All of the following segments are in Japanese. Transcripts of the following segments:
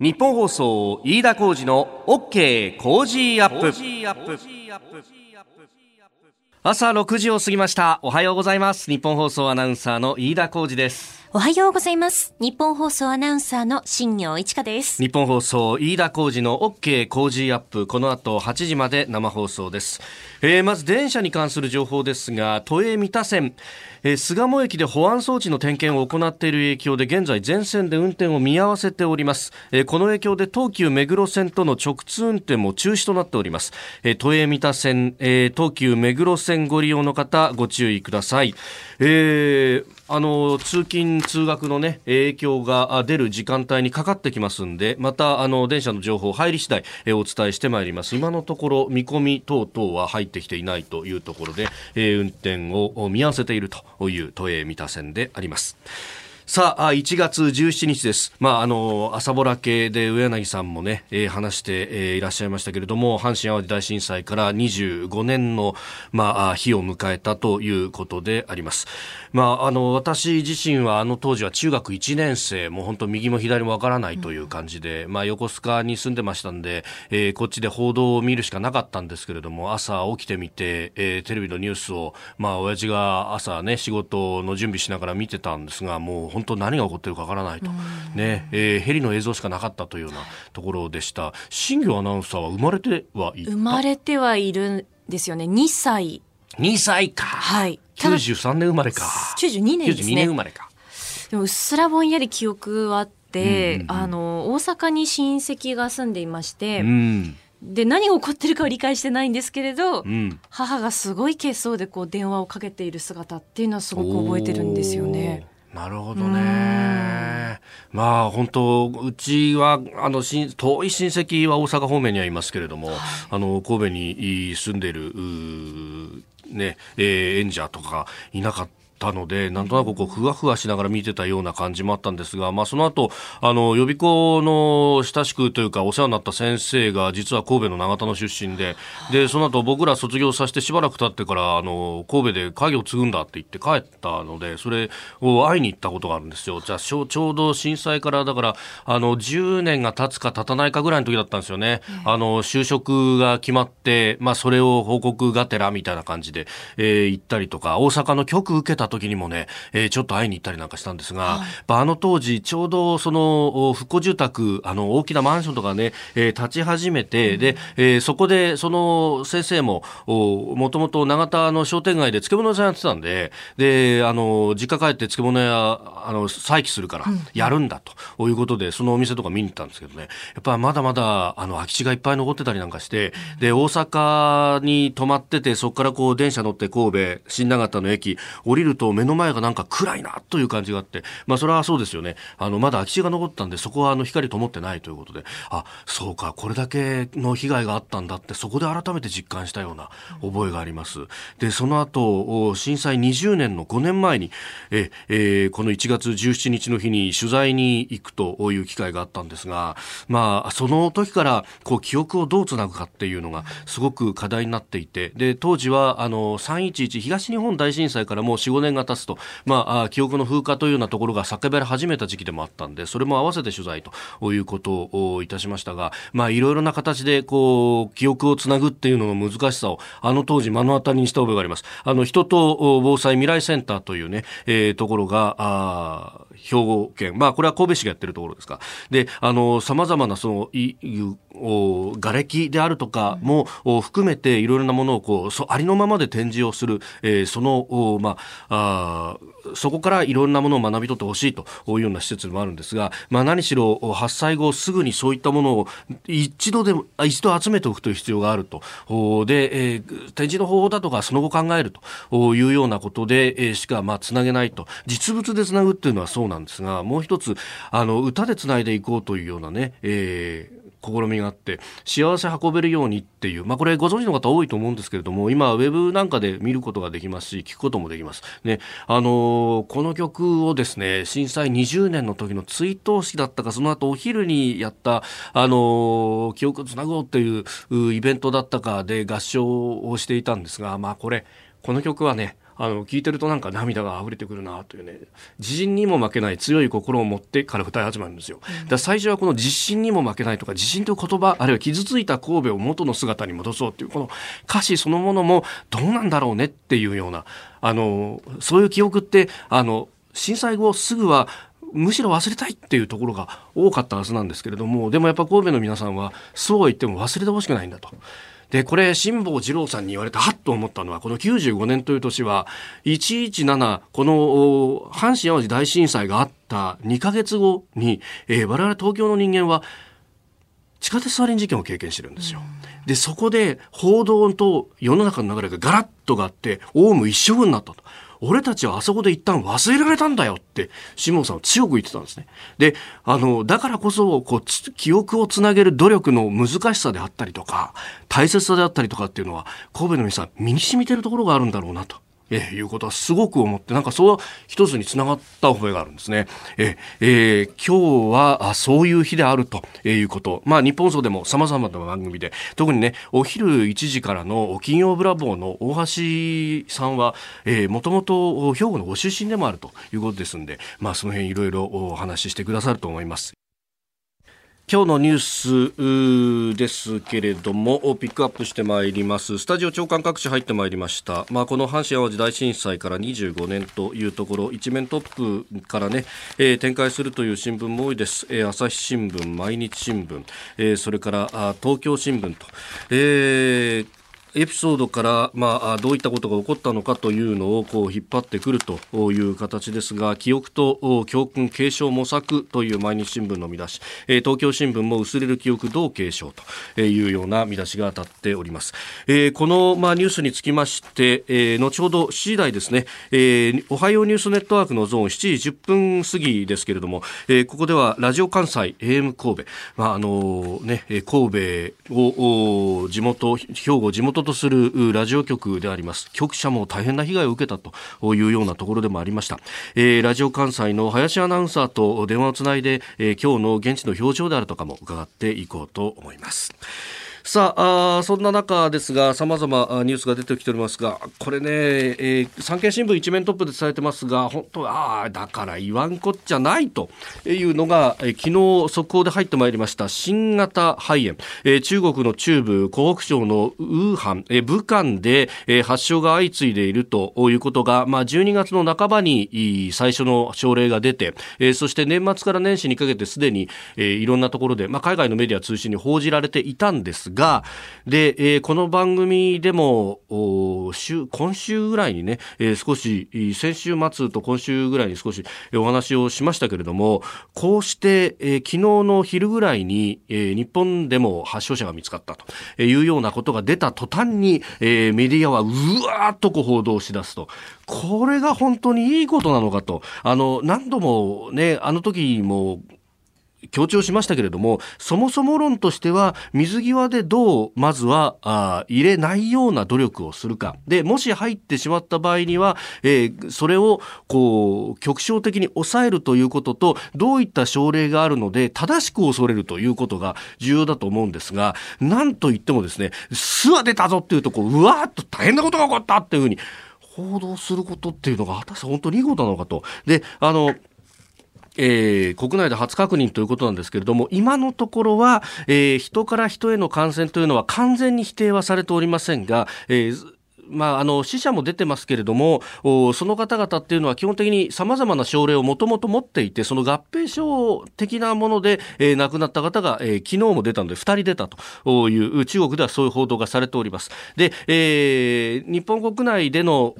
日本放送飯田浩二の OK 工事アップ。朝6時を過ぎました。おはようございます。日本放送アナウンサーの飯田浩二です。おはようございます。日本放送アナウンサーの新業一華です。日本放送飯田浩二の OK 工事アップ。この後8時まで生放送です、えーまず電車に関する情報ですが都営三田線、えー巣鴨駅で保安装置の点検を行っている影響で現在全線で運転を見合わせております、えーこの影響で東急目黒線との直通運転も中止となっております、えー都営三田線、えー東急目黒線ご利用の方ご注意ください、えーあの通勤通学のね影響が出る時間帯にかかってきますんでまたあの電車の情報入り次第えお伝えしてまいります。今のところ見込み等々は入ってきていないというところで、え運転を見合わせているという都営三田線であります。さあ、1月17日です。まあ、あの、朝ぼら系で上柳さんもね、えー話して、えーいらっしゃいましたけれども、阪神淡路大震災から25年の、まあ、日を迎えたということであります。まあ、あの、私自身はあの当時は中学1年生、もう本当右も左もわからないという感じで、まあ、横須賀に住んでましたんで、えーこっちで報道を見るしかなかったんですけれども、朝起きてみて、えーテレビのニュースを、まあ、親父が朝ね、仕事の準備しながら見てたんですが、もう本当何が起こってるかわからないと。ね、えーヘリの映像しかなかったというようなところでした。新業アナウンサーは生まれてはいた？生まれてはいるんですよね。2歳。2歳か。はい。ただ93年生まれか。92年です92年ね生。まれか。でもうっすらぼんやり記憶はあって、うんうんうんあの、大阪に親戚が住んでいまして、うん。で、何が起こってるかは理解してないんですけれど、うん。母がすごい血相でこう電話をかけている姿っていうのはすごく覚えてるんですよね。なるほどね。まあ本当うちはあの親遠い親戚は大阪方面にはいますけれども、あの神戸に住んでいるね、えー演者とかいなかった。のでなんとなくこうふわふわしながら見てたような感じもあったんですが、まあ、その後あの予備校の親しくというかお世話になった先生が実は神戸の長田の出身ででその後僕ら卒業させてしばらく経ってからあの神戸で家業を継ぐんだって言って帰ったのでそれを会いに行ったことがあるんですよ。じゃあちょちょうど震災からだからあの10年が経つか経たないかぐらいの時だったんですよね、あの就職が決まって、まあ、それを報告がてらみたいな感じで、えー行ったりとか大阪の局受けた時にもね、えーちょっと会いに行ったりなんかしたんですが、やっぱあの当時ちょうどそのお復興住宅あの大きなマンションとかね、えー立ち始めて、で、えーそこでその先生もおもともと長田の商店街で漬物屋さんやってたんでであの実家帰って漬物屋あの再起するからやるんだということでそのお店とか見に行ったんですけどね。やっぱまだまだあの空き地がいっぱい残ってたりなんかしてで大阪に泊まっててそこからこう電車乗って神戸新長田の駅降りると目の前がなんか暗いなという感じがあってまあそれはそうですよね。あのまだ空き地が残ったんでそこはあの光灯ってないということであそうかこれだけの被害があったんだってそこで改めて実感したような覚えがあります。でその後震災20年の5年前にえ、えーこの1月17日の日に取材に行くという機会があったんですがまあその時からこう記憶をどうつなぐかっていうのがすごく課題になっていてで当時はあの311東日本大震災からもう45年が経つと、まあ、記憶の風化というようなところが叫ばれ始めた時期でもあったんでそれも合わせて取材ということをいたしましたがまあいろいろな形でこう記憶をつなぐっていうのの難しさをあの当時目の当たりにした覚えがあります。あの人と防災未来センターというね、えーところがあ兵庫県まあこれは神戸市がやってるところですか。であの様々なそのい瓦礫であるとかも、お含めていろいろなものをこうそありのままで展示をする、えーそのおまああーそこからいろんなものを学び取ってほしいというような施設でもあるんですが、まあ、何しろお発災後すぐにそういったものを一度でもあ一度集めておくという必要があると。おで、えー展示の方法だとかその後考えるというようなことで、えーしかまあつなげないと。実物でつなぐっていうのはそうなんですがもう一つあの歌でつないでいこうというようなね、えー試みがあって幸せ運べるようにっていう、まあ、これご存知の方多いと思うんですけれども今ウェブなんかで見ることができますし聞くこともできます、ねあのーこの曲をですね震災20年の時の追悼式だったかその後お昼にやった、あのー記憶をつなごうっていううイベントだったかで合唱をしていたんですが、まあ、これこの曲はねあの聞いてるとなんか涙が溢れてくるなというね自信にも負けない強い心を持ってから歌い始まるんですよ。だ最初はこの自信にも負けないとか自信という言葉あるいは傷ついた神戸を元の姿に戻そうっていうこの歌詞そのものもどうなんだろうねっていうようなあのそういう記憶ってあの震災後すぐはむしろ忘れたいっていうところが多かったはずなんですけれどもでもやっぱ神戸の皆さんはそうは言っても忘れてほしくないんだと。で、これ、辛坊治郎さんに言われて、はっと思ったのは、この95年という年は、117、この、阪神淡路大震災があった2ヶ月後に、えー、我々東京の人間は、地下鉄サリン事件を経験してるんですよ。で、そこで報道と世の中の流れがガラッとがあって、オウム一色になったと。俺たちはあそこで一旦忘れられたんだよって、シモンさんは強く言ってたんですね。で、あの、だからこそ、こう、記憶をつなげる努力の難しさであったりとか、大切さであったりとかっていうのは、神戸の皆さん、身に染みてるところがあるんだろうなと。え、いうことはすごく思って、なんかそう一つにつながった覚えがあるんですね。え、えー、今日はあそういう日であるということ。まあ日本層でも様々な番組で、特にね、お昼1時からの金曜ブラボーの大橋さんは、え、もともと兵庫のご出身でもあるということですんで、まあその辺いろいろお話ししてくださると思います。今日のニュースですけれどもピックアップしてまいります。スタジオ長官各地入ってまいりました、まあ、この阪神・淡路大震災から25年というところ一面トップからね、えー、展開するという新聞も多いです、えー、朝日新聞毎日新聞、えー、それからあ東京新聞と、えーエピソードから、まあ、どういったことが起こったのかというのをこう引っ張ってくるという形ですが記憶と教訓継承模索という毎日新聞の見出し、え東京新聞も薄れる記憶どう継承というような見出しが当たっております、え、この、まあ、ニュースにつきまして、え、後ほど7時台ですね、え、おはようニュースネットワークのゾーン7時10分過ぎですけれども、え、ここではラジオ関西 AM 神戸、まああのね、神戸を地元兵庫地元とするラジオ局であります。局舎も大変な被害を受けたというようなところでもありました、えー、ラジオ関西の林アナウンサーと電話をつないで、えー、今日の現地の表情であるとかも伺っていこうと思います。さああそんな中ですがさまざまニュースが出てきておりますがこれね、えー、産経新聞一面トップで伝えてますが本当ああだから言わんこっちゃないというのが、えー、昨日速報で入ってまいりました。新型肺炎、えー、中国の中部湖北省のウーハン、えー、武漢で、えー、発症が相次いでいるということが、まあ、12月の半ばに最初の症例が出て、えー、そして年末から年始にかけてすでに、えー、いろんなところで、まあ、海外のメディア通信に報じられていたんですがが、で、えー、この番組でも、週、今週ぐらいにね、えー、少し、先週末と今週ぐらいに少しお話をしましたけれども、こうして、えー、昨日の昼ぐらいに、えー、日本でも発症者が見つかったというようなことが出た途端に、えー、メディアはうわーっとこう報道し出すと。これが本当にいいことなのかと。あの、何度もね、あの時も、強調しましたけれども、そもそも論としては、水際でどう、まずは、あ入れないような努力をするか。で、もし入ってしまった場合には、えー、それを、こう、局所的に抑えるということと、どういった症例があるので、正しく恐れるということが重要だと思うんですが、なんといってもですね、巣は出たぞっていうと、こう、うわーっと大変なことが起こったっていうふうに、報道することっていうのが果たして本当にいいことなのかと。で、あの、えー、国内で初確認ということなんですけれども、今のところは、えー、人から人への感染というのは完全に否定はされておりませんが、えーまあ、あの死者も出てますけれどもその方々っていうのは基本的にさまざまな症例をもともと持っていてその合併症的なもので、えー、亡くなった方が、えー、昨日も出たので2人出たという中国ではそういう報道がされております。で、えー、日本国内での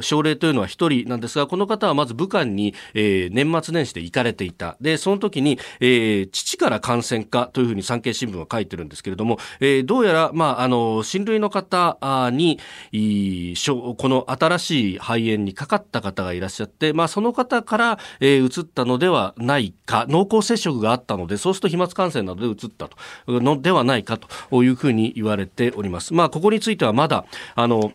症例というのは1人なんですがこの方はまず武漢に、えー、年末年始で行かれていた。でその時に、えー、父から感染かというふうに産経新聞は書いてるんですけれども、えー、どうやら、まあ、あの親類の方にいいこの新しい肺炎にかかった方がいらっしゃって、まあ、その方から、えー、移ったのではないか濃厚接触があったのでそうすると飛沫感染などで移ったとのではないかというふうに言われております。まあ、ここについてはまだあの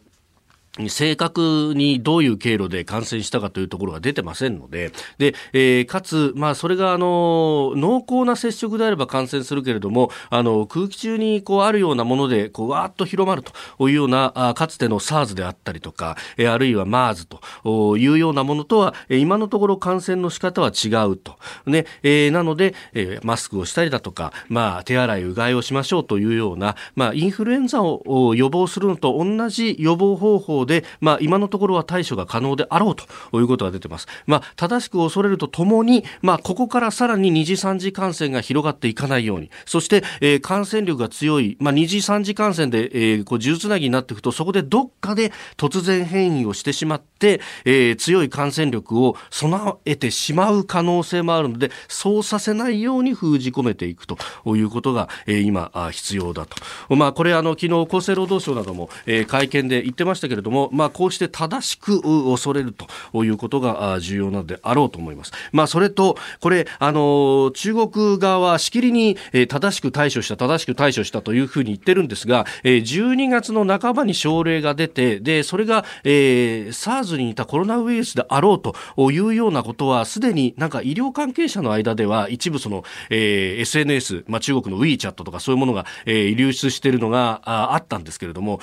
正確にどういう経路で感染したかというところが出てませんので、で、えー、かつ、まあ、それが、あの、濃厚な接触であれば感染するけれども、あの、空気中に、こう、あるようなもので、こう、わーっと広まるというような、あかつての SARS であったりとか、えー、あるいは MERS というようなものとは、今のところ感染の仕方は違うと。ね、えー、なので、えー、マスクをしたりだとか、まあ、手洗い、うがいをしましょうというような、まあ、インフルエンザを予防するのと同じ予防方法で、まあ、今のところは対処が可能であろうということが出てます。まあ、正しく恐れるとともに、まあ、ここからさらに二次三次感染が広がっていかないように、そして、えー、感染力が強い、まあ、二次三次感染で、えー、こう、呪つなぎになっていくと、そこでどっかで突然変異をしてしまって、えー、強い感染力を備えてしまう可能性もあるので、そうさせないように封じ込めていくということが、えー、今、必要だと。まあ、これ、あの、昨日、厚生労働省なども、えー、会見で言ってましたけれども、もまあ、こうして正しく恐れるということが重要なのであろうと思います。まあ、それと、これ、あの、中国側はしきりに正しく対処した、正しく対処したというふうに言ってるんですが、12月の半ばに症例が出て、で、それが、えー、SARS に似たコロナウイルスであろうというようなことは、すでになんか医療関係者の間では、一部その、えー、SNS、まあ、中国の WeChat とかそういうものが、えー、流出しているのがああったんですけれども、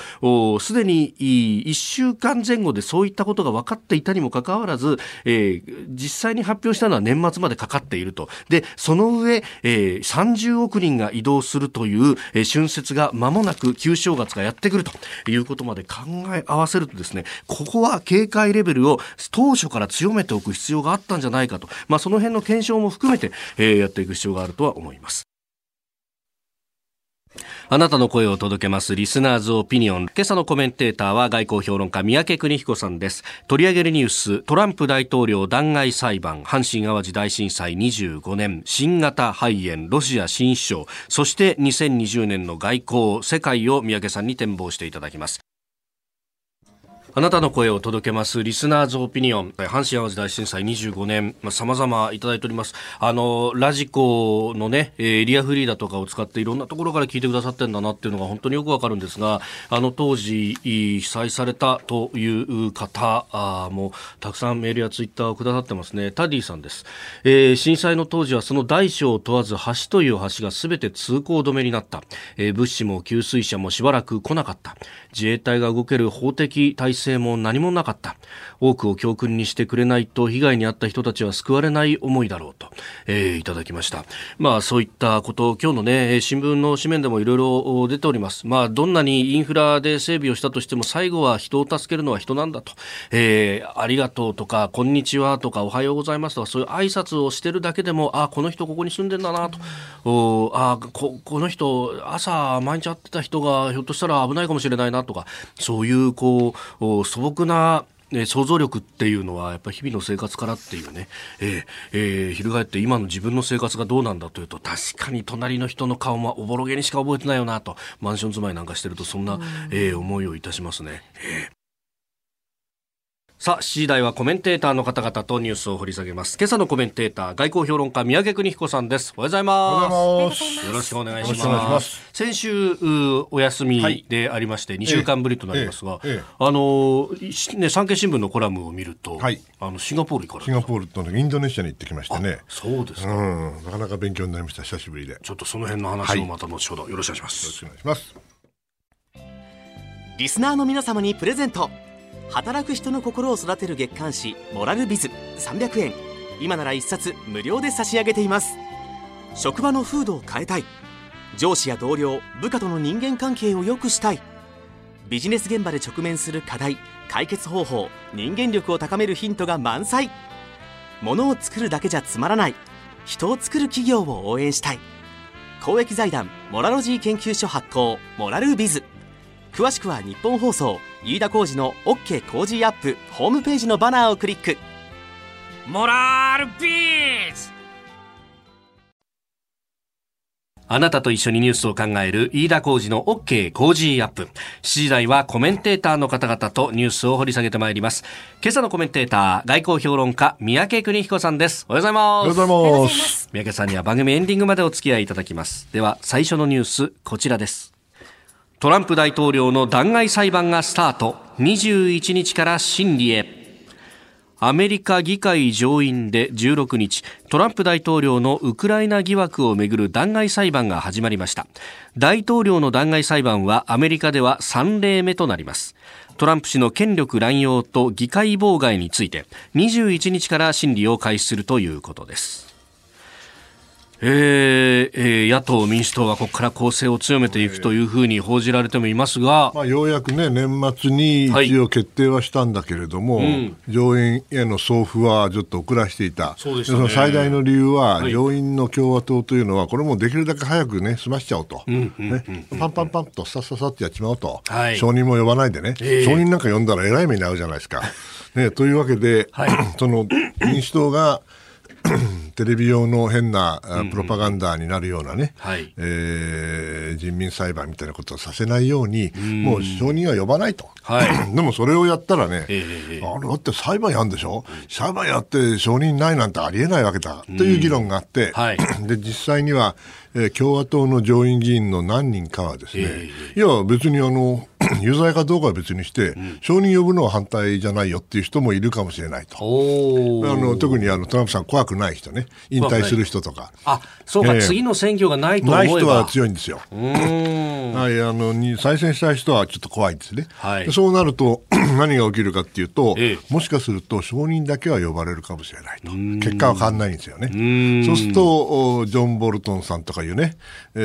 すでに1 1週間前後でそういったことが分かっていたにもかかわらず、えー、実際に発表したのは年末までかかっていると。で、その上、えー、30億人が移動するという、えー、春節が間もなく旧正月がやってくるということまで考え合わせるとですね、ここは警戒レベルを当初から強めておく必要があったんじゃないかと。まあ、その辺の検証も含めて、えー、やっていく必要があるとは思います。あなたの声を届けますリスナーズオピニオン。今朝のコメンテーターは外交評論家三宅邦彦さんです。取り上げるニュース、トランプ大統領弾劾裁判、阪神淡路大震災25年、新型肺炎、ロシア新首相、そして2020年の外交、世界を三宅さんに展望していただきます。あなたの声を届けますリスナーズオピニオン。阪神・淡路大震災25年さまざ、まいただいております。あのラジコのねエリアフリーだとかを使っていろんなところから聞いてくださってるんだなっていうのが本当によくわかるんですがあの当時被災されたという方もたくさんメールやツイッターをくださってますね。タディさんです、えー、震災の当時はその大小を問わず橋という橋がすべて通行止めになった、えー、物資も給水車もしばらく来なかった。自衛隊が動ける法的体制も何もなかった。多くを教訓にしてくれないと被害に遭った人たちは救われない思いだろうと、えー、いただきました。まあそういったこと今日のね、新聞の紙面でもいろいろ出ております。まあどんなにインフラで整備をしたとしても最後は人を助けるのは人なんだと。えー、ありがとうとか、こんにちはとか、おはようございますとか、そういう挨拶をしてるだけでも、あ、この人ここに住んでんだなと。おあこ、この人、朝毎日会ってた人がひょっとしたら危ないかもしれないなとか、そういうこう、素朴なえ想像力っていうのはやっぱり日々の生活からっていうね、えーえー、翻って今の自分の生活がどうなんだというと確かに隣の人の顔もおぼろげにしか覚えてないよなとマンション住まいなんかしてるとそんな、えー、思いをいたしますね。えーさあ、7時台はコメンテーターの方々とニュースを掘り下げます。今朝のコメンテーター、外交評論家、宮家邦彦さんです。おはようございます。よろしくお願いします。先週、お休みでありまして、2週間ぶりとなりますが、あの、ね、産経新聞のコラムを見ると、はい、あの、シンガポールからシンガポールとインドネシアに行ってきましてね。そうですか、うん。なかなか勉強になりました、久しぶりで。ちょっとその辺の話をまた後ほど、よろしくお願いします。よろしくお願いします。リスナーの皆様にプレゼント。働く人の心を育てる月刊誌「モラルビズ」300円今なら1冊無料で差し上げています。職場の風土を変えたい。上司や同僚部下との人間関係を良くしたい。ビジネス現場で直面する課題解決方法人間力を高めるヒントが満載。ものを作るだけじゃつまらない。人を作る企業を応援したい。公益財団モラロジー研究所発行モラルビズ。詳しくは日本放送。飯田浩司の OK 工事アップホームページのバナーをクリックモラルビズあなたと一緒にニュースを考える飯田浩司の OK 工事アップ。7時台はコメンテーターの方々とニュースを掘り下げてまいります。今朝のコメンテーター、外交評論家、三宅邦彦さんです。おはようございます。おはようございます。三宅さんには番組エンディングまでお付き合いいただきます。では、最初のニュース、こちらです。トランプ大統領の弾劾裁判がスタート。21日から審理へ。アメリカ議会上院で16日トランプ大統領のウクライナ疑惑をめぐる弾劾裁判が始まりました。大統領の弾劾裁判はアメリカでは3例目となります。トランプ氏の権力乱用と議会妨害について21日から審理を開始するということです。えーえー、野党・民主党はここから攻勢を強めていくというふうに報じられてもいますが、まあ、ようやくね、年末に一応決定はしたんだけれども、はいうん、上院への送付はちょっと遅らしていた、そうでその最大の理由は、はい、上院の共和党というのは、これもできるだけ早くね、済ましちゃおうと、ね、パンパンパンとさっささってやっちまおうと、はい、承認も呼ばないでね、えー、承認なんか呼んだらえらい目に遭うじゃないですか。ね、というわけで、その民主党がテレビ用の変なプロパガンダになるようなね、うんうんえー、人民裁判みたいなことをさせないように、うん、もう証人は呼ばないと、はい、でもそれをやったらね、えー、あれだって裁判やんでしょ、裁判やって証人ないなんてありえないわけだ、という議論があって、はい、で実際には、えー、共和党の上院議員の何人かはですね、えー、いや別にあの 有罪かどうかは別にして、うん、承認呼ぶのは反対じゃないよっていう人もいるかもしれないと。あの特にあのトランプさん怖くない人ね、引退する人とか。あ、そうか、えー、次の選挙がないとない人は強いんですよ。はい、あのに再選したい人はちょっと怖いんですね。はい、そうなると 何が起きるかっていうと、えー、もしかすると承認だけは呼ばれるかもしれないと。結果は変わんないんですよね。そうすると、ジョン・ボルトンさんとかいうね、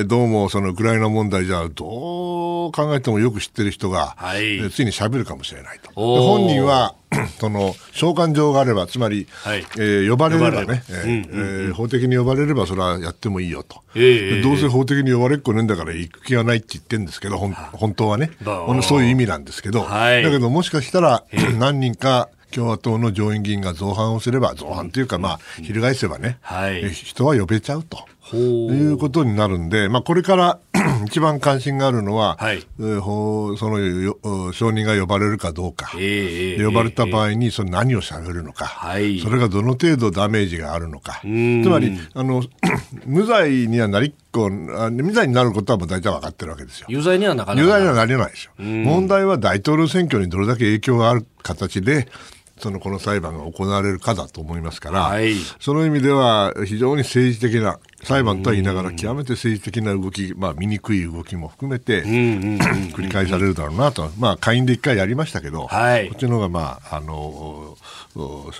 どうもそのウクライナ問題じゃどう考えてもよく知ってる人が、はい、ついに喋るかもしれないと。本人は その召喚状があれば、つまり、はい、えー、呼ばれればね、え法的に呼ばれれば、それはやってもいいよと、えー、どうせ法的に呼ばれっこねえんだから行く気はないって言ってるんですけど、ほん本当はね、そういう意味なんですけど、はい、だけどもしかしたら、何人か、共和党の上院議員が造反をすれば、造反というか、まあ、翻せばね、はい、人は呼べちゃうと。いうことになるんで、まあ、これから 一番関心があるのは、はい、その承認が呼ばれるかどうか、えー、呼ばれた場合にその何をしゃべるのか、はい、それがどの程度ダメージがあるのか、つまりあの 無罪にはなりっこ無罪になることはもう大体分かってるわけですよ。有罪にはなかなか有罪にはなれないですよ。問題は大統領選挙にどれだけ影響がある形でそのこの裁判が行われるかだと思いますから、はい、その意味では非常に政治的な裁判とは言いながら極めて政治的な動き、まあ、醜い動きも含めて繰り返されるだろうなと、まあ、下院で一回やりましたけど、はい、こっちの方が、まあ、あの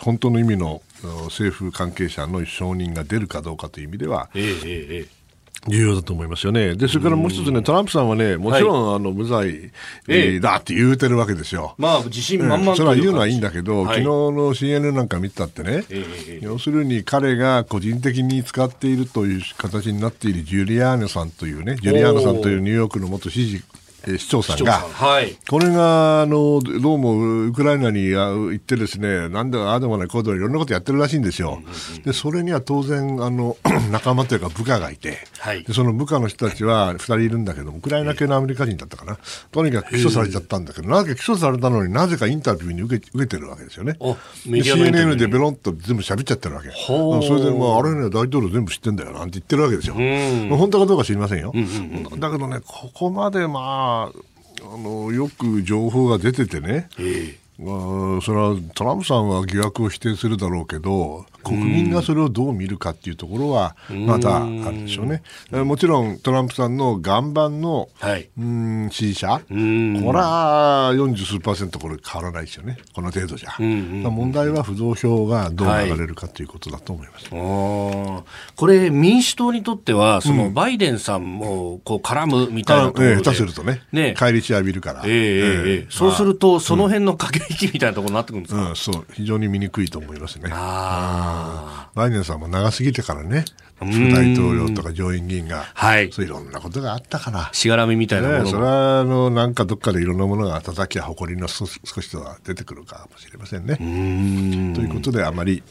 本当の意味の政府関係者の承認が出るかどうかという意味では、えーえー重要だと思いますよね。で、それからもう一つね、トランプさんはね、もちろん、はい、あの、無罪、えだって言うてるわけですよ。まあ、自信満々、うん、それは言うのはいいんだけど、はい、昨日の CNN なんか見たってね、えー、要するに彼が個人的に使っているという形になっているジュリアーノさんというね、ジュリアーノさんというニューヨークの元知事市長さんが、はい、これがあのどうもウクライナに行ってですねなんでああでもないこうでもいろんなことやってるらしいんですよ、でそれには当然あの 仲間というか部下がいて、はい、でその部下の人たちは2人いるんだけどウクライナ系のアメリカ人だったかな、とにかく起訴されちゃったんだけどなぜか起訴されたのになぜかインタビューに受け受けてるわけですよね。CNN でベロンと全部喋っちゃってるわけ。それで、まあ、あれね、大統領全部知ってんだよなんて言ってるわけですよ。まあ、本当かどうか知りませんよ。うんうんうん、だけどね、ここまでまあ、あのよく情報が出ててね、えまあ、それはトランプさんは疑惑を否定するだろうけど国民がそれをどう見るかっていうところはまだあるでしょうね。うもちろんトランプさんの岩盤の、はい、うん支持者、これは40数パーセントこれ変わらないですよね、この程度じゃ。問題は不動票がどう流れるかということだと思います、はい、これ、民主党にとっては、そのバイデンさんもこう絡むみたいなところで、うん、下手するとね、ね。返り血浴びるから、えーえー、そうすると、その辺の駆け引きみたいなところになってくるんですか、うん、そう。非常に見にくいと思いますね。あバイデンさんも長すぎてからね、副大統領とか上院議員が、はい、そういろんなことがあったから。しがらみみたいなもの、ね、それはあのなんかどっかでいろんなものが叩きや誇りの少しとは出てくるかもしれませんね。ということであまり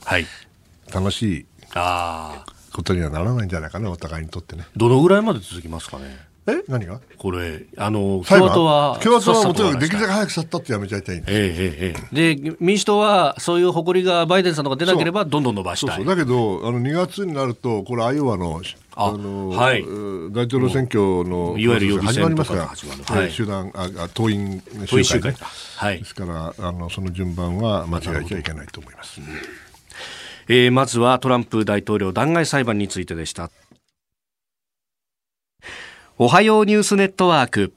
楽しいことにはならないんじゃないかなお互いにとってね。どのぐらいまで続きますかね？え何が？これ、あの、裁判？共和党は、共和党はもちろんできるだけ早く去ったってやめちゃいたいんです。ええええええで、民主党は、そういう誇りがバイデンさんのが出なければ、どんどん伸ばしたい。そうそうだけど、あの2月になると、これ、アイオワのあの、はいうん大統領選挙のいわゆる予備始選とかまりますから、はいはい集団ああ党員党員集集会ね。はいで。すからあの、その順番は間違えちゃいけないと思います。えーまずはトランプ大統領弾劾裁判についてでした。おはようニュースネットワーク。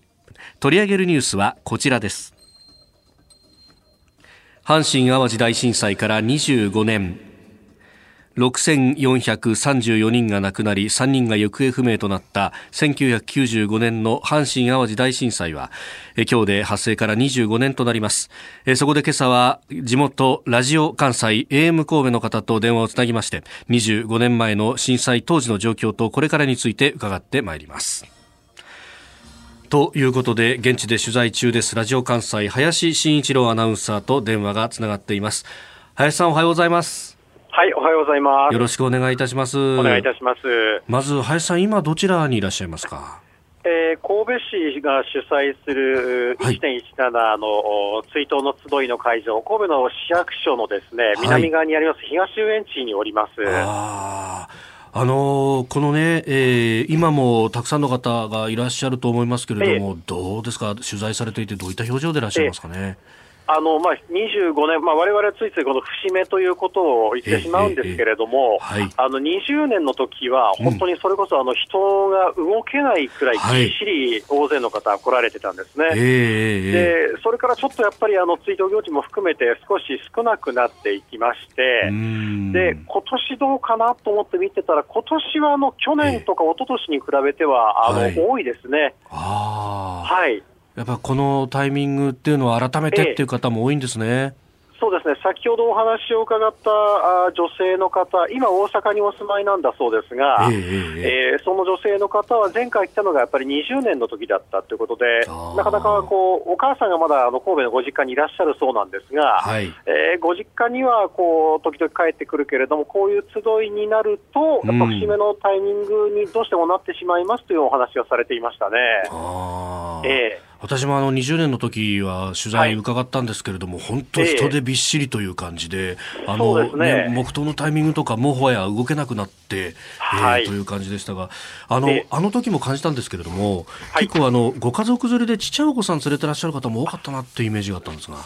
取り上げるニュースはこちらです。阪神淡路大震災から25年。6434人が亡くなり3人が行方不明となった1995年の阪神・淡路大震災は今日で発生から25年となりますそこで今朝は地元ラジオ関西 AM 神戸の方と電話をつなぎまして25年前の震災当時の状況とこれからについて伺ってまいりますということで現地で取材中ですラジオ関西林真一郎アナウンサーと電話がつながっています林さんおはようございますはい、おはようございます。よろしくお願いいたします。お願いいたします。まず、林さん、今どちらにいらっしゃいますか？えー神戸市が主催するはい1.17の、お追悼の集いの会場、神戸の市役所のですね、い南側にあります東遊園地におります。あのーこのね、えー今もたくさんの方がいらっしゃると思いますけれども、どうですか、取材されていて、どういった表情でいらっしゃいますかね？あの、まあ、25年、まあ、我々はついついこの節目ということを言ってしまうんですけれども、はい。あの、20年の時は、本当にそれこそ、あの、人が動けないくらい、ぎはい。っしり大勢の方来られてたんですね。ええええでそれからちょっとやっぱりあの追悼行事も含めて少し少なくなっていきましてで今年どうかなと思って見てたら、今年はあの去年とか一昨年に比べてはあの、はい。多いですね。はいやっぱこのタイミングっていうのは改めてっていう方も多いんですね。そうですね先ほどお話を伺ったあ女性の方、今、大阪にお住まいなんだそうですが、ええええええーその女性の方は前回来たのがやっぱり20年の時だったということでなかなかこうお母さんがまだあの神戸のご実家にいらっしゃるそうなんですが、はい。えーご実家にはこう時々帰ってくるけれども、こういう集いになると、やっぱ節目のタイミングにどうしてもなってしまいますというお話をされていましたね。ああ。え私もあの20年の時は取材伺ったんですけれども、本当人でびっしりという感じで、あのそうですね。黙祷のタイミングとかもはや動けなくなって、えーはい。という感じでしたが、あの、ええ。あの時も感じたんですけれども、はい。結構あのご家族連れでちっちゃいお子さん連れてらっしゃる方も多かったなっていうイメージがあったんですが。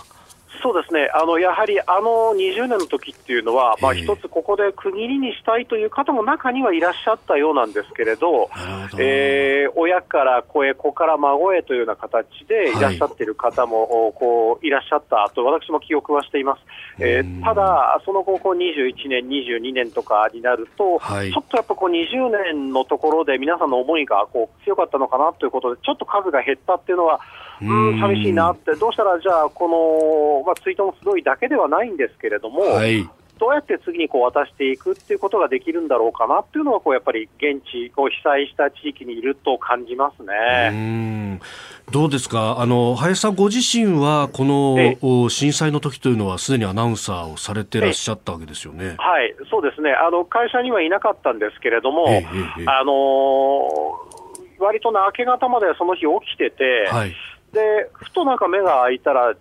そうですね。あのやはりあの20年の時っていうのは、まあ、ええ一つここで区切りにしたいという方も中にはいらっしゃったようなんですけれど、ど。えー親から子へ、子から孫へというような形でい。らっしゃっている方も、おこういらっしゃったと私も記憶はしています。えーうん。ただ、その後、こう21年、22年とかになると、はい。ちょっとやっぱこう20年のところで皆さんの思いがこう強かったのかなということで、ちょっと数が減ったっていうのは、ううんん、寂しいなって、どうしたらじゃあ、この、まあ、追悼の集いだけではないんですけれども、はい。どうやって次にこう渡していくっていうことができるんだろうかなっていうのはこうやっぱり現地こう被災した地域にいると感じますうね。んどうですか？あの林さんご自身はこの、震災の時というのはすでにアナウンサーをされてらっしゃったわけですよね。はい、そうですね。あの会社にはいなかったんですけれども、あのー割とな明け方までその日起きてて、はい。でふとなんか目が開いたら、ド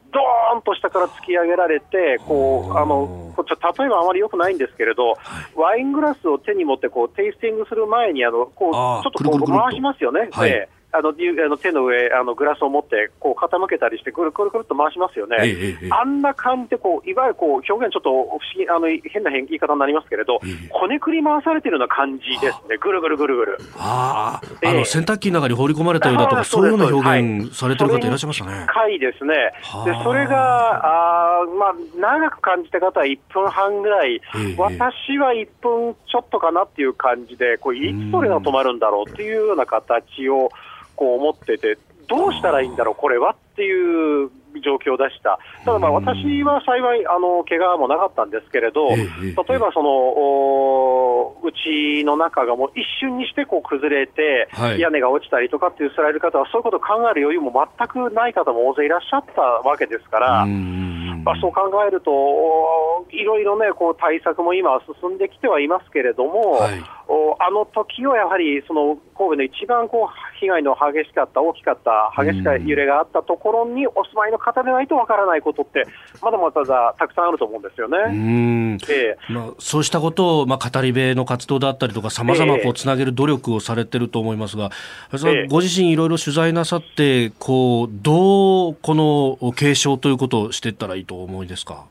ーンと下から突き上げられて、こうあのこうちょ例えばあまり良くないんですけれど、ワイングラスを手に持ってこうテイスティングする前にあのこうちょっとこう回しますよね。はい。であのゆあの手の上あのグラスを持ってこう傾けたりしてくるくるくるっと回しますよね。ええええあんな感じでこういわゆるこう表現ちょっと不思議あの変な言い方になりますけれど、ええこねくり回されてるような感じですね。ぐるぐるぐるぐる。ああ、の洗濯機の中に放り込まれたようだとか、あそういうような表はい現されてる方いらっしゃいましたね。近いですね。はあで、それが、あーまあ、長く感じた方は1分半ぐらい、ええ私は1分ちょっとかなっていう感じで、こういつそれが止まるんだろうっていうような形をこう思ってて、どうしたらいいんだろう、これはっていう状況でした。ただ、まあ、私は幸い、あの、怪我もなかったんですけれど、例えばその、おうちの中がもう一瞬にしてこう崩れて、はい。屋根が落ちたりとかっていうされる方は、そういうことを考える余裕も全くない方も大勢いらっしゃったわけですから、うんまあ、そう考えると、おいろいろね、こう対策も今、進んできてはいますけれども、はいあの時はやはりその神戸の一番こう被害の激しかった、大きかった、激しか揺れがあったところにお住まいの方でないとわからないことって、まだまだたくさんあると思うんですよね。うんえー、まあ、そうしたことを、まあ、語り部の活動だったりとか、さまざまつなげる努力をされてると思いますが、えー、ご自身、いろいろ取材なさって、こうどうこの継承ということをしていったらいいと思いですか？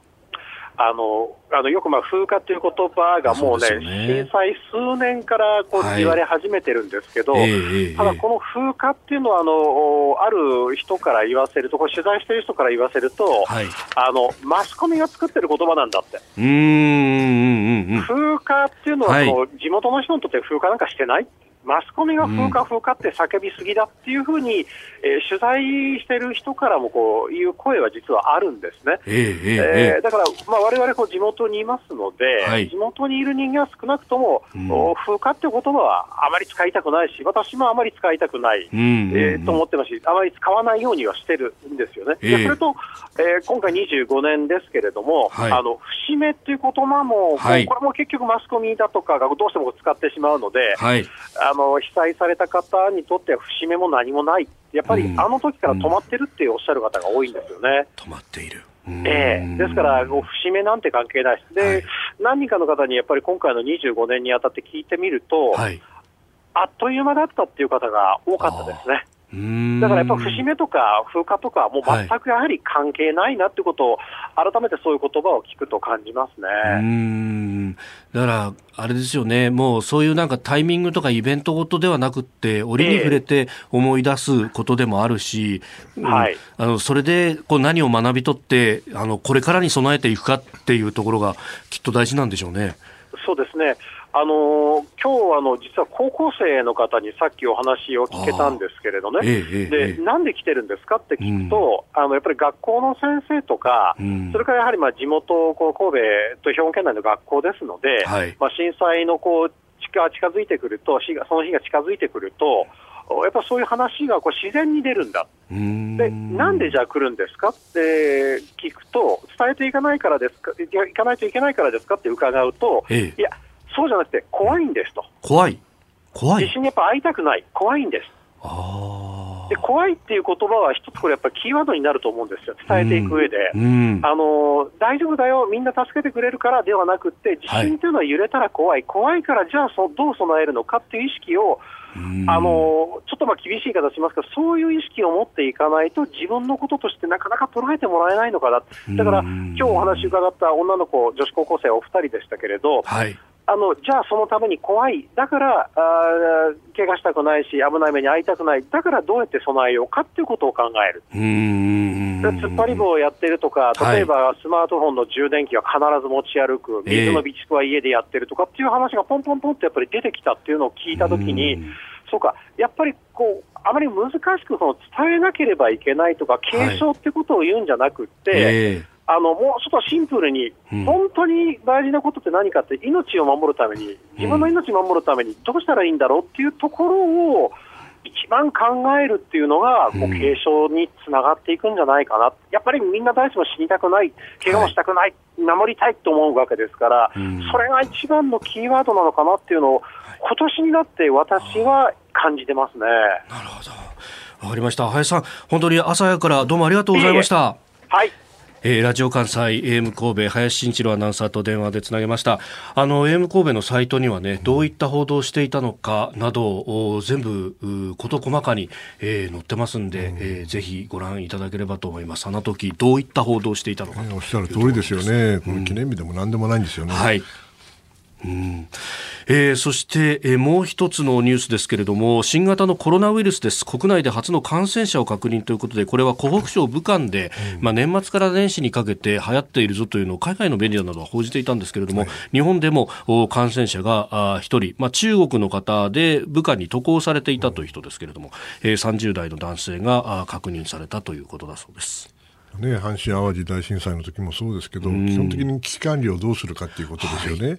あのあのよくまあ風化という言葉がもうね、うね。震災数年からこう言われ始めてるんですけど、はい、ただこの風化っていうのはあの、ある人から言わせると、取材してる人から言わせると、はい、あのマスコミが作ってる言葉なんだって。うん風化っていうのは、はい、地元の人にとって風化なんかしてないマスコミが風化、風化って叫びすぎだっていうふうに、えー、取材してる人からもこういう声は実はあるんですね。えー、えー、だから、まあ、われわれ地元にいますので、はい、地元にいる人間は少なくとも、うん、風化って言葉はあまり使いたくないし、私もあまり使いたくない、うんうんうん、えー、と思ってますし、あまり使わないようにはしてるんですよね。えー、それと、えー、今回25年ですけれども、はい、あの節目っていう言葉も、はい、これも結局マスコミだとかがどうしても使ってしまうので、はい、あの被災された方にとっては節目も何もない、やっぱりあの時から止まってるっておっしゃる方が多いんですよね。止まっている。ええ、ですから、節目なんて関係ないです、で、はい、何人かの方にやっぱり今回の25年にあたって聞いてみると、はい、あっという間だったっていう方が多かったですね。だからやっぱ節目とか風化とか、もう全くやはり関係ないなってことを、改めてそういう言葉を聞くと感じますね。うん。だから、あれですよね、もうそういうなんかタイミングとかイベントごとではなくって、折に触れて思い出すことでもあるし、えー、はい、あのそれでこう何を学び取ってあの、これからに備えていくかっていうところが、きっと大事なんでしょうね。そうですねあの今日あの実は高校生の方にさっきお話を聞けたんですけれどね、ええ、でなんで来てるんですかって聞くと、うん、あのやっぱり学校の先生とか、うん、それからやはりまあ地元、こう神戸と兵庫県内の学校ですので、はい、まあ、震災のこう近近づいてくると、その日が近づいてくると、やっぱそういう話がこう自然に出るんだ。で、なんでじゃあ来るんですかって聞くと、伝えていかないからですか、行かないといけないからですかって伺うと、ええ、いや、そうじゃなくて怖いんですと。怖い怖い地震にやっぱ会いたくない。怖いんです。で怖いっていう言葉は一つこれやっぱりキーワードになると思うんですよ。伝えていく上で。うんうん、あの、大丈夫だよ、みんな助けてくれるからではなくて、地震というのは揺れたら怖い。はい、怖いからじゃあそどう備えるのかっていう意識を、あのちょっとまあ厳しい言い方しますけど、そういう意識を持っていかないと、自分のこととしてなかなか捉えてもらえないのかな、だから今日お話伺った女の子、女子高校生お二人でしたけれど、はい、あのじゃあ、そのために怖い、だからあ怪我したくないし、危ない目に遭いたくない、だからどうやって備えようかっていうことを考える。突っ張り棒をやってるとか、例えばスマートフォンの充電器は必ず持ち歩く、水の備蓄は家でやってるとかっていう話がポンポンポンってやっぱり出てきたっていうのを聞いたときに、そうか、やっぱりこう、あまり難しくその伝えなければいけないとか、継承ってことを言うんじゃなくて、はいえ。ーあのもうちょっとシンプルに、本当に大事なことって何かって、命を守るために、自分の命を守るためにどうしたらいいんだろうっていうところを、一番考えるっていうのが、こう継承につながっていくんじゃないかな、やっぱりみんな誰しも死にたくない、怪我もしたくない、守りたいと思うわけですから、それが一番のキーワードなのかなっていうのを、今年になって私は感じてますね。なるほどわかりました。林さん、本当に朝早からどうもありがとうございました。はい。えー、ラジオ関西 AM 神戸林慎一郎アナウンサーと電話でつなげました。あの AM 神戸のサイトにはねどういった報道をしていたのかなどを全部事細かに、えー、載ってますんで、うん、えー、ぜひご覧いただければと思います。あの時どういった報道をしていたのか、おっしゃる通りですよね、この記念日でも何でもないんですよね、はいうん。えー、そして、えー、もう一つのニュースですけれども新型のコロナウイルスです。国内で初の感染者を確認ということでこれは湖北省武漢で、うん、まあ、年末から年始にかけて流行っているぞというのを海外のメディアなどは報じていたんですけれども、はい、日本でも感染者が1人、まあ、中国の方で武漢に渡航されていたという人ですけれども、えー、30代の男性が確認されたということだそうです。ね、阪神・淡路大震災の時もそうですけど、基本的に危機管理をどうするかっていうことですよね。はい、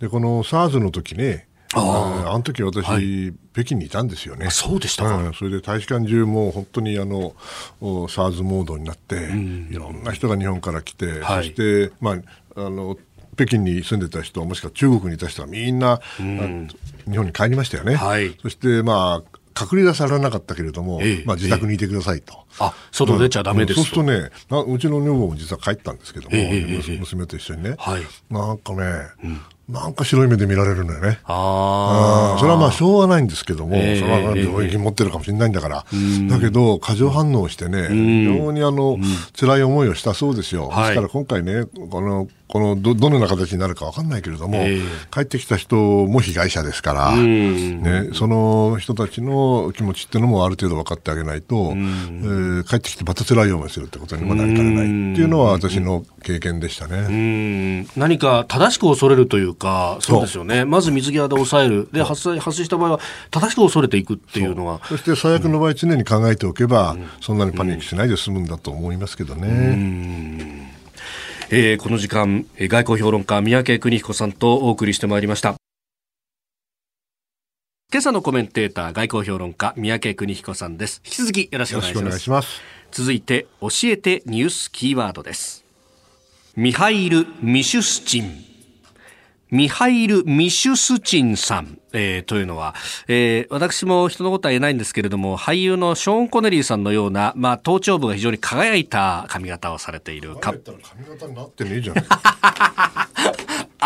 でこの SARS の時ねああの時私、はい、北京にいたんですよね。そうでしたか、うん、それで大使館中も本当にあの SARS モードになって、うん、いろんな人が日本から来て、はい、そして、まあ、あの北京に住んでた人、もしくは中国にいた人はみんな、日本に帰りましたよね。はい、そして、まあ、隔離出されなかったけれども、ええ、まあ、自宅にいてくださいと。え、あ、外出ちゃダメですと、そうするとね、うちの女房も実は帰ったんですけども、娘と一緒にね、はい、なんかね、うんなんか白い目で見られるんだよね。ああ。それはまあしょうがないんですけども、えー、それは病気持ってるかもしれないんだから。えー、だけど、過剰反応してね、非常にあの、辛い思いをしたそうですよ。ですから今回ね、この、このどどのような形になるか分かんないけれども、えー、帰ってきた人も被害者ですから、ね、その人たちの気持ちっていうのもある程度分かってあげないと、えー、帰ってきてまた辛い思いするってことにもなりかねないっていうのは私の経験でしたね。何か正しく恐れるというか、そうですよね。まず水際で抑える。で、発生、発生した場合は正しく恐れていくっていうのは。そして最悪の場合常に考えておけば、うん、そんなにパニックしないで済むんだと思いますけどね。えー、この時間、外交評論家、三宅邦彦さんとお送りしてまいりました。今朝のコメンテーター、外交評論家、三宅邦彦さんです。引き続きよろしくお願いします。します続いて、教えてニュースキーワードです。ミハイル・ミシュスチン。ミハイル・ミシュスチンさん。えー、というのは、えー、私も人のことは言えないんですけれども、俳優のショーン・コネリーさんのような、まあ、頭頂部が非常に輝いた髪型をされている。髪型になってねえじゃない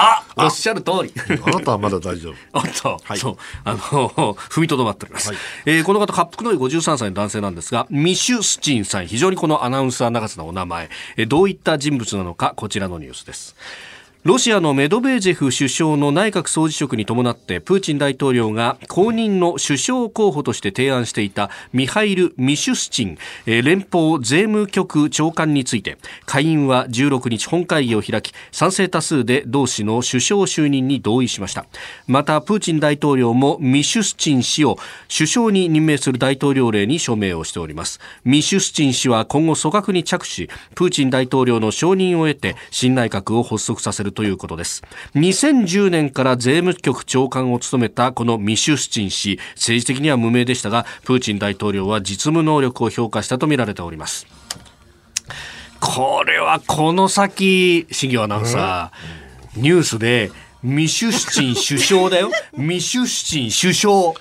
あおっしゃる通り。あなたはまだ大丈夫。おっと、はい、そう、あの、踏みとどまっております。はい、えー、この方、滑腹のい53歳の男性なんですが、ミシュスチンさん、非常にこのアナウンサー長さのお名前、えー、どういった人物なのか、こちらのニュースです。ロシアのメドベージェフ首相の内閣総辞職に伴ってプーチン大統領が後任の首相候補として提案していたミハイル・ミシュスチン連邦税務局長官について下院は16日本会議を開き賛成多数で同氏の首相就任に同意しました。またプーチン大統領もミシュスチン氏を首相に任命する大統領令に署名をしております。ミシュスチン氏は今後組閣に着手しプーチン大統領の承認を得て新内閣を発足させるるということです2010年から税務局長官を務めたこのミシュスチン氏政治的には無名でしたがプーチン大統領は実務能力を評価したとみられておりますこれはこの先、新業アナウンサー、ニュースで、ミシュスチン首相だよ。ミシュスチン首相。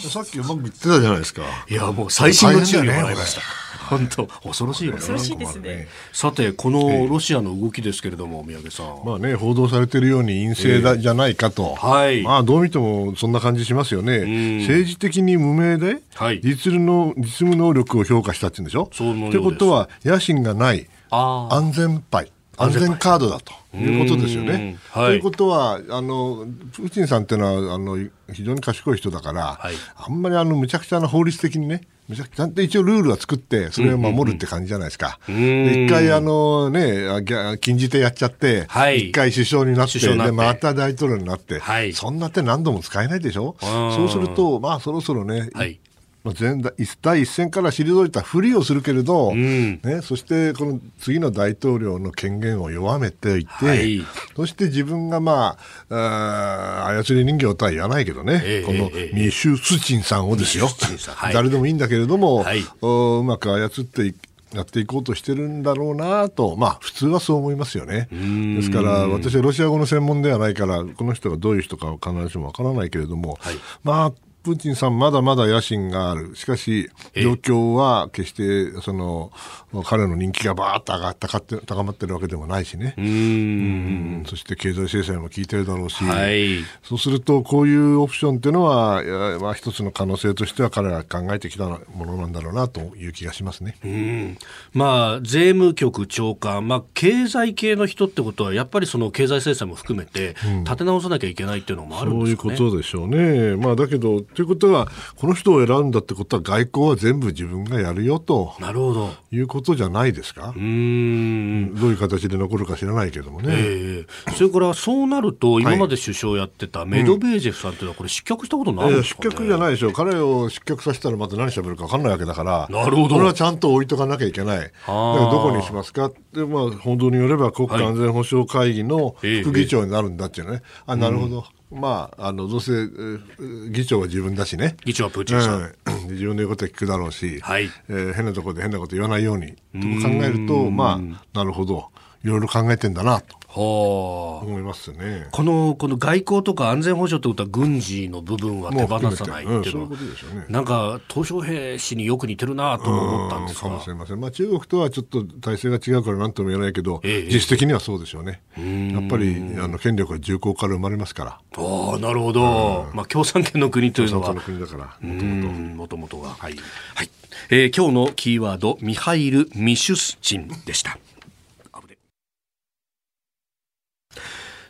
さっきうまく言ってたじゃないですか。いや、もう最新の注意をもらいました。本当恐ろしいよね。恐ろしいですね。さてこのロシアの動きですけれども、宮家さん。まあね報道されているように陰性だ、じゃないかと。はい。まあどう見てもそんな感じしますよね。政治的に無名で、はい、実の実務能力を評価したって言うんでしょ？そうってことは野心がない安全牌。安全カードだと。いうことですよね。はい、ということはあのプーチンさんっていうのはあの非常に賢い人だから、はい、あんまりあのむちゃくちゃな法律的にねちゃんと一応ルールは作ってそれを守るって感じじゃないですか。で一回あのね禁じ手やっちゃって、はい、一回首相になってでまた大統領になって、はい、そんな手何度も使えないでしょ？そうするとまあそろそろね、はい、前第一線から退いたふりをするけれど、うん、ね、そしてこの次の大統領の権限を弱めていて、はい、そして自分が、まあ、あ操り人形とは言わないけどね、えー、このミシュ・スチンさんをですよ、はい、誰でもいいんだけれども、はい、うまく操っていやっていこうとしてるんだろうなと、まあ、普通はそう思いますよね。ですから、私はロシア語の専門ではないから、この人がどういう人か必ずしもわからないけれども、はい、まあ、プーチンさん、まだまだ野心がある。しかし、状況は決して、その、彼の人気がばーっと上がったかって高まってるわけでもないしね。うんそして経済制裁も効いてるだろうし、はい、そうすると、こういうオプションっていうのは、まあ、一つの可能性としては彼が考えてきたものなんだろうなという気がしますね。うんまあ、税務局長官、まあ、経済系の人ってことは、やっぱりその経済制裁も含めて、立て直さなきゃいけないっていうのもあるんですかね。そういうことでしょうね。まあ、だけど、ということは、この人を選んだってことは、外交は全部自分がやるよと。なるほど。いうことじゃないですか？うん。どういう形で残るか知らないけどもね。えー、それからそうなると、今まで首相やってたメドベージェフさんっていうのは、これ、失脚したことないんですか、ね、失脚じゃないでしょう。彼を失脚させたら、また何しゃべるか分かんないわけだから。なるほど。これはちゃんと置いとかなきゃいけない。だからどこにしますか？で、まあ、報道によれば、国家安全保障会議の副議長になるんだっていうね。はい、あ、なるほど。うんまあ、あのどうせ議長は自分だしね、議長はプーチンさん、うん、自分の言うことは聞くだろうし、はい。えー、変なところで変なこと言わないようにと考えると、まあ、なるほど、いろいろ考えてんだなと。思いますね。この、この外交とか安全保障ということは軍事の部分は手放さないっていうのは、うんうね、なんか、東小平氏によく似てるなと思ったんですか？もしれません。まあ中国とはちょっと体制が違うから何とも言えないけど、ええ、実質的にはそうでしょうね。やっぱり、あの、権力は重厚から生まれますから。ああ、なるほど。まあ共産権の国というのは。共産の国だから、もともと。が。はい。はい。えー、今日のキーワード、ミハイル・ミシュスチンでした。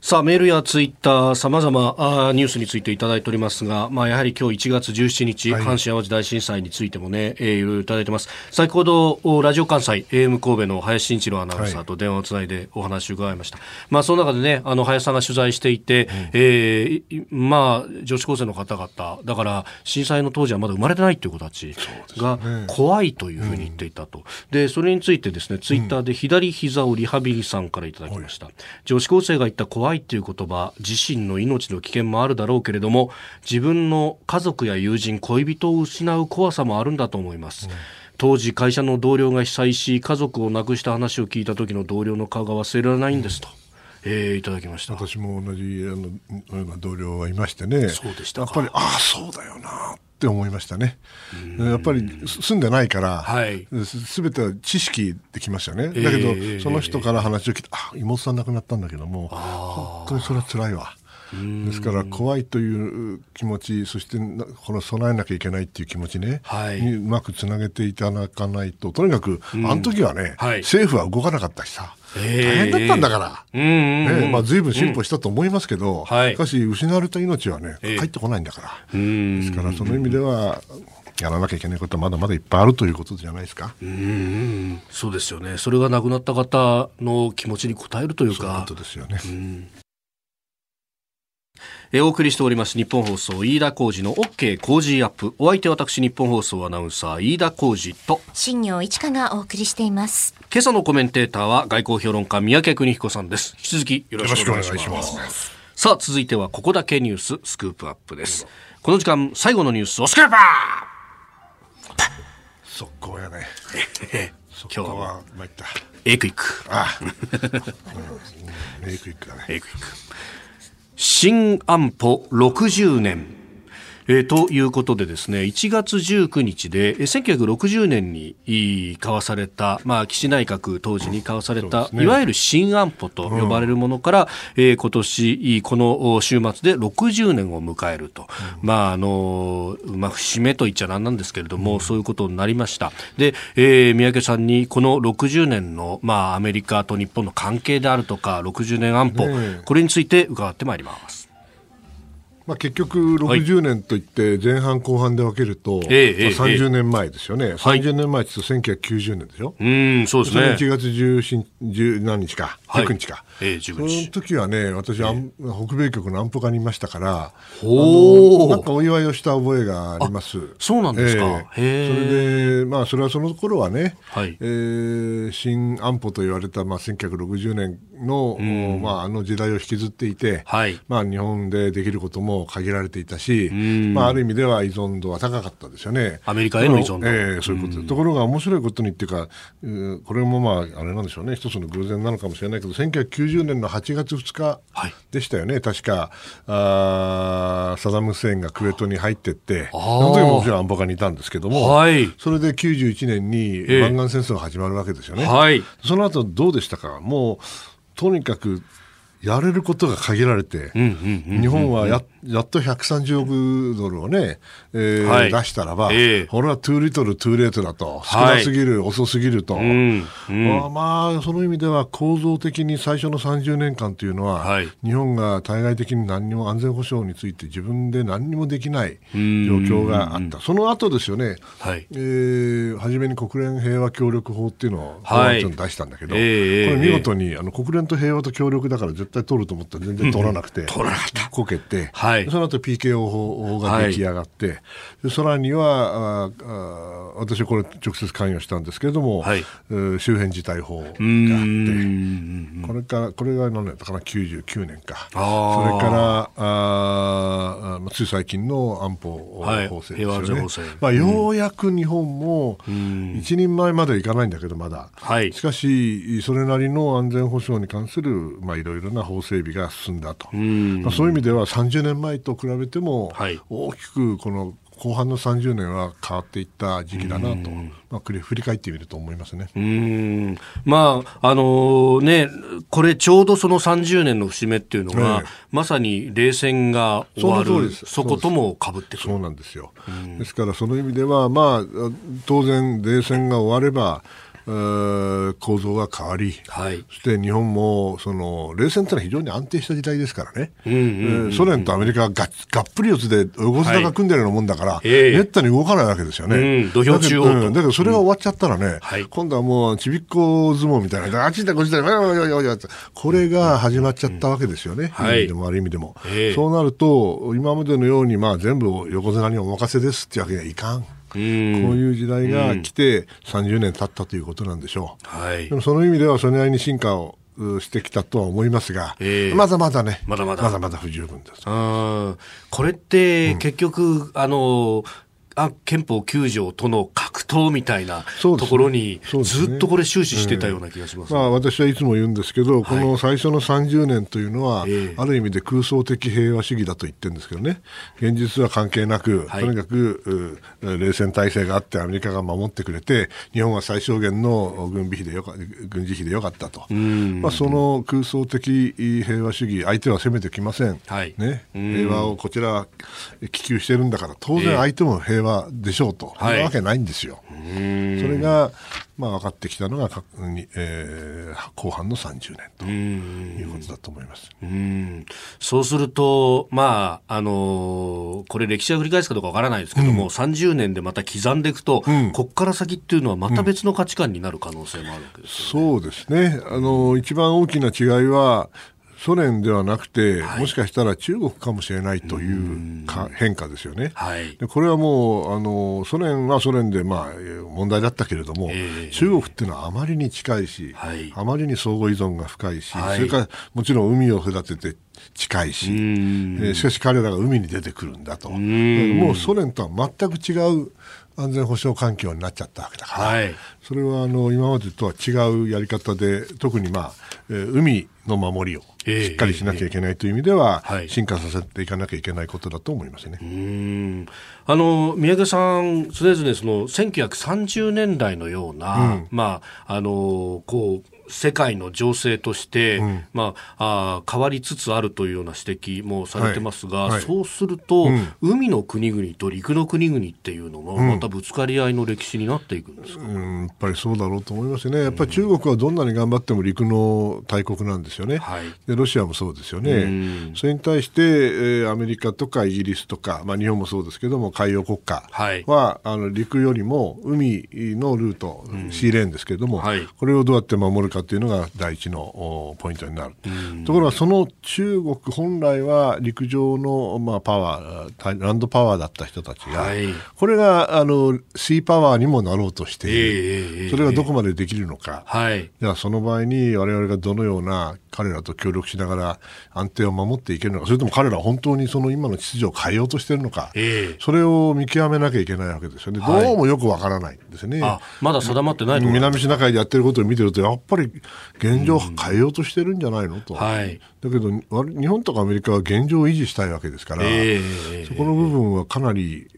さあ、メールやツイッター、さまざまニュースについていただいておりますが、まあ、やはり今日1月17日、はい、阪神・淡路大震災についてもね、えー、いろいろいただいてます。先ほど、ラジオ関西、AM 神戸の林慎一郎アナウンサーと電話をつないでお話を伺いました。はい、まあ、その中でね、あの、林さんが取材していて、うん、えー、まあ、女子高生の方々、だから、震災の当時はまだ生まれてないという子たちが怖いというふうに言っていたと。で、それについてですね、ツイッターで左膝をリハビリさんからいただきました。女子高生が言った怖いっていう言葉自身の命の危険もあるだろうけれども自分の家族や友人恋人を失う怖さもあるんだと思います、うん、当時会社の同僚が被災し家族を亡くした話を聞いた時の同僚の顔が忘れられないんですと、うん。えー、いただきました。私も同じあのような同僚がいましてね。そうでしたやっぱりああそうだよな。って思いましたね。やっぱり住んでないから、はい、全ては知識できましたね。だけど、えー、その人から話を聞いて、あ、妹さん亡くなったんだけども、本当にそれは辛いわ。ですから怖いという気持ちそしてこの備えなきゃいけないっていう気持ちね、はい、にうまくつなげていただかないととにかく、あの時はね、はい、政府は動かなかったしさ、大変だったんだから、ねまあ、随分進歩したと思いますけど、うん。しかし失われた命はね、帰ってこないんだから、ですからその意味では、やらなきゃいけないことはまだまだいっぱいあるということじゃないですか。うんそうですよね。それが亡くなった方の気持ちに応えるというか。そういうことですよね。えお送りしております日本放送飯田浩二の OK 工事アップ。お相手私日本放送アナウンサー飯田浩二と。新業一華がお送りしています。今朝のコメンテーターは外交評論家三宅邦彦さんです。引き続きよろしくお願いします。さあ続いてはここだけニューススクープアップです。この時間最後のニュースをスクープアップ!速攻やね。今日は参った。エイクイック。ああ、うん、エイクイックだね。エイクイック新安保60年。えー、ということでですね1月19日で1960年に交わされた、まあ、岸内閣当時に交わされた、ね、いわゆる新安保と呼ばれるものから、うん、えー、今年この週末で60年を迎えると、うん、まああのまあ、節目といっちゃなんなんですけれども、うん、そういうことになりました。で、えー、三宅さんにこの60年の、まあ、アメリカと日本の関係であるとか60年安保、ね、これについて伺ってまいります。まあ、結局60年といって前半後半で分けると、はい、まあ、30年前ですよね、えー、30年前って言うと1990年でしょ、うん、そうですね。1月10何日か、19日か、えー、その時はね、私、えー、北米局の安保課にいましたから、おなんかお祝いをした覚えがあります。そうなんですか。えー、それで、まあ、それはその頃はね、はい、えー、新安保と言われた、まあ、1960年の、まあ、あの時代を引きずっていて、はい、まあ、日本でできることも限られていたし、まあ、ある意味では依存度は高かったですよね。アメリカへの依存度。えー、そういうこと。で。ところが面白いことにっていうか、これもまあ、あれなんでしょうね、一つの偶然なのかもしれないけど、1990年の8月2日でしたよね、はい、確か、あサダム・フセインがクウェートに入ってって、その時ももちろん安保課にいたんですけども、はい、それで91年に湾岸戦争が始まるわけですよね。はい、その後どうでしたか？もうとにかくやれることが限られて、日本はややっと130億ドルをね、えー、はい、出したらば、えー、これは too little, too late だと、少なすぎる、はい、遅すぎると、うんうん、まあ、まあ、その意味では構造的に最初の30年間というのは、はい、日本が対外的に何にも安全保障について自分で何にもできない状況があった、その後ですよね、はい。えー、初めに国連平和協力法っていうのを、はい、出したんだけど、えー、これ見事にあの国連と平和と協力だから絶対取ると思ったら全然取らなくて、取らなかった。こけて、はいその後 PKO 法が出来上がって、でさらにはああ私はこれ直接関与したんですけれども、はい。えー周辺事態法があってこれからこれが何年だかな？99年か。それからあつい最近の安保はい法制ですよね、全法制。まあ、ようやく日本もん。一人前まではいかないんだけどまだ、はい。しかしそれなりの安全保障に関するまあいろいろな法整備が進んだと、ん。まあ、そういう意味では30年前と比べてもはい。大きくこの後半の30年は変わっていった時期だなと、まあ、振り返ってみると思いますね。うーん。まああのね、これちょうどその30年の節目っていうのが、ええ。まさに冷戦が終わるそこともかぶってくそうる。なんですよ、ですからその意味では、まあ、当然、冷戦が終われば、えー構造が変わり、はい。そして日本もその冷戦というのは非常に安定した時代ですからね、うんうんうんえーソ連とアメリカががっがっぷり四つで横綱が組んでるようなもんだから、ええ。めったに動かないわけですよね。うん土俵中央と。だけどうんだけどそれが終わっちゃったらね、はい。今度はもうちびっこ相撲みたいな、あっちだこっちだ、これが始まっちゃったわけですよね、はいいい。意味でも悪い意味でも。ええ。そうなると、今までのように、まあ、全部横綱にお任せですっていうわけにはいかん。うーん。こういう時代が来て30年経ったということなんでしょう。はい。でもその意味ではそれなりに進化をうしてきたとは思いますが、ええ。まだまだね、まだまだ。まだまだ不十分です。うんこれって結局、あのあ憲法9条との格闘みたいなところにずっとこれ終始してたような気がします、まあ、私はいつも言うんですけど、この最初の30年というのは、ええ。ある意味で空想的平和主義だと言ってるんですけどね、現実は関係なく、はい。とにかくう冷戦体制があって、アメリカが守ってくれて、日本は最小限の軍備費でよか軍事費でよかったと、まあ、その空想的平和主義、相手は攻めてきません、はい。ね、うん。平和をこちらは希求してるんだから、当然相手も平和でしょうと、そんなわけないんですよ。それが、まあ、分かってきたのが、えー後半の30年ということだと思います。うんそうすると、まあ、あのこれ歴史は繰り返すかどうかわからないですけども、30年でまた刻んでいくと、こっから先っていうのはまた別の価値観になる可能性もあるわけですよね。そうですね。あの、一番大きな違いは、ソ連ではなくて、もしかしたら中国かもしれないというか変化ですよね。はい。でこれはもうあのソ連はソ連で、まあ、えー問題だったけれども、ええ。中国っていうのはあまりに近いし、はい。あまりに相互依存が深いし、はい。それからもちろん海を隔てて近いし、えん。ーしかし彼らが海に出てくるんだと、ん。もうソ連とは全く違う安全保障環境になっちゃったわけだから、はい。それはあの今までとは違うやり方で、特に、まあえー海の守りをええしっかりしなきゃいけないという意味では、はい。進化させていかなきゃいけないことだと思いますね。うん。あの宮家さん、常々その1930年代のような、まああのこう世界の情勢として、まあ、あー変わりつつあるというような指摘もされてますが、はい。はい。そうすると、ん。海の国々と陸の国々っていうのも、またぶつかり合いの歴史になっていくんですか、うん、やっぱりそうだろうと思いますね。やっぱり中国はどんなに頑張っても陸の大国なんですよね。はい。でロシアもそうですようねん。それに対して、えーアメリカとかイギリスとか、まあ、日本もそうですけども、海洋国家はあの陸よりも海のルート、シーレーンですけれども、はい。これをどうやって守るかというのが第一のおポイントになる。ところが、その中国本来は陸上の、まあ、パワー、ランドパワーだった人たちが、はいこれがあのシーパワーにもなろうとしている。ええええそれがどこまでできるのか。はいじゃあその場合に我々がどのような彼らと協力しながら安定を守っていけるのか、それとも彼らは本当にその今の秩序を変えようとしているのか、ええそれを見極めなきゃいけないわけですよね。はいどうもよくわからないんですね。あまだ定まってない南シナ海でやってることを見てると、やっぱり現状を変えようとしてるんじゃないのと。はいだけど、わ日本とかアメリカは現状を維持したいわけですから、ええそこの部分はかなり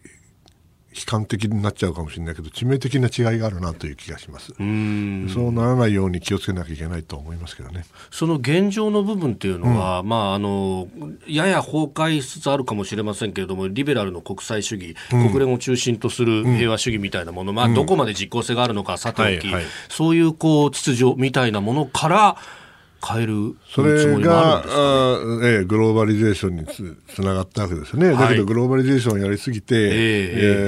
悲観的になっちゃうかもしれないけど、致命的な違いがあるなという気がします。うん。そうならないように気をつけなきゃいけないと思いますけどね。その現状の部分っていうのは、まあ、あのやや崩壊しつつあるかもしれませんけれども、リベラルの国際主義、国連を中心とする平和主義みたいなもの、まあ、どこまで実効性があるのかさておき、はいはい。そういうこう秩序みたいなものから、変えるそれが、あええ、グローバリゼーションにつつながったわけですね、はい、だけどグローバリゼーションやりすぎて、えー、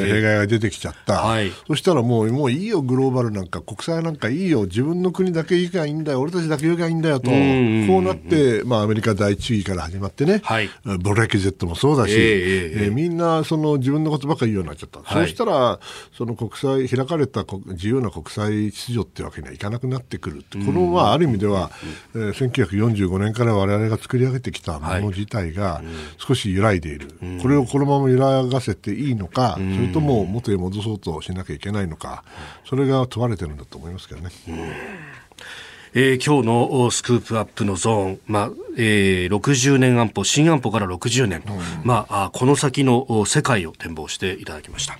えー、弊害が出てきちゃった、はい、そしたらもうもういいよ、グローバルなんか、国際なんかいいよ、自分の国だけ行けばいいんだよ、俺たちだけ行けばいいんだよと、こうなって、まあ、アメリカ第一主義から始まってね、はい、ブレキジェットもそうだし、えー、えー、みんなその自分のことばっかり言うようになっちゃった、はい、そうしたら、その国際、開かれた自由な国際秩序ってわけにはいかなくなってくる、この、まあ、ある意味では、えー、1945年から我々が作り上げてきたもの自体が少し揺らいでいる、はい、これをこのまま揺らがせていいのか、それとも元へ戻そうとしなきゃいけないのか、それが問われてるんだと思いますけどね。えー、今日のスクープアップのゾーン、まあえー、60年安保、新安保から60年、うん、まあ、この先の世界を展望していただきました。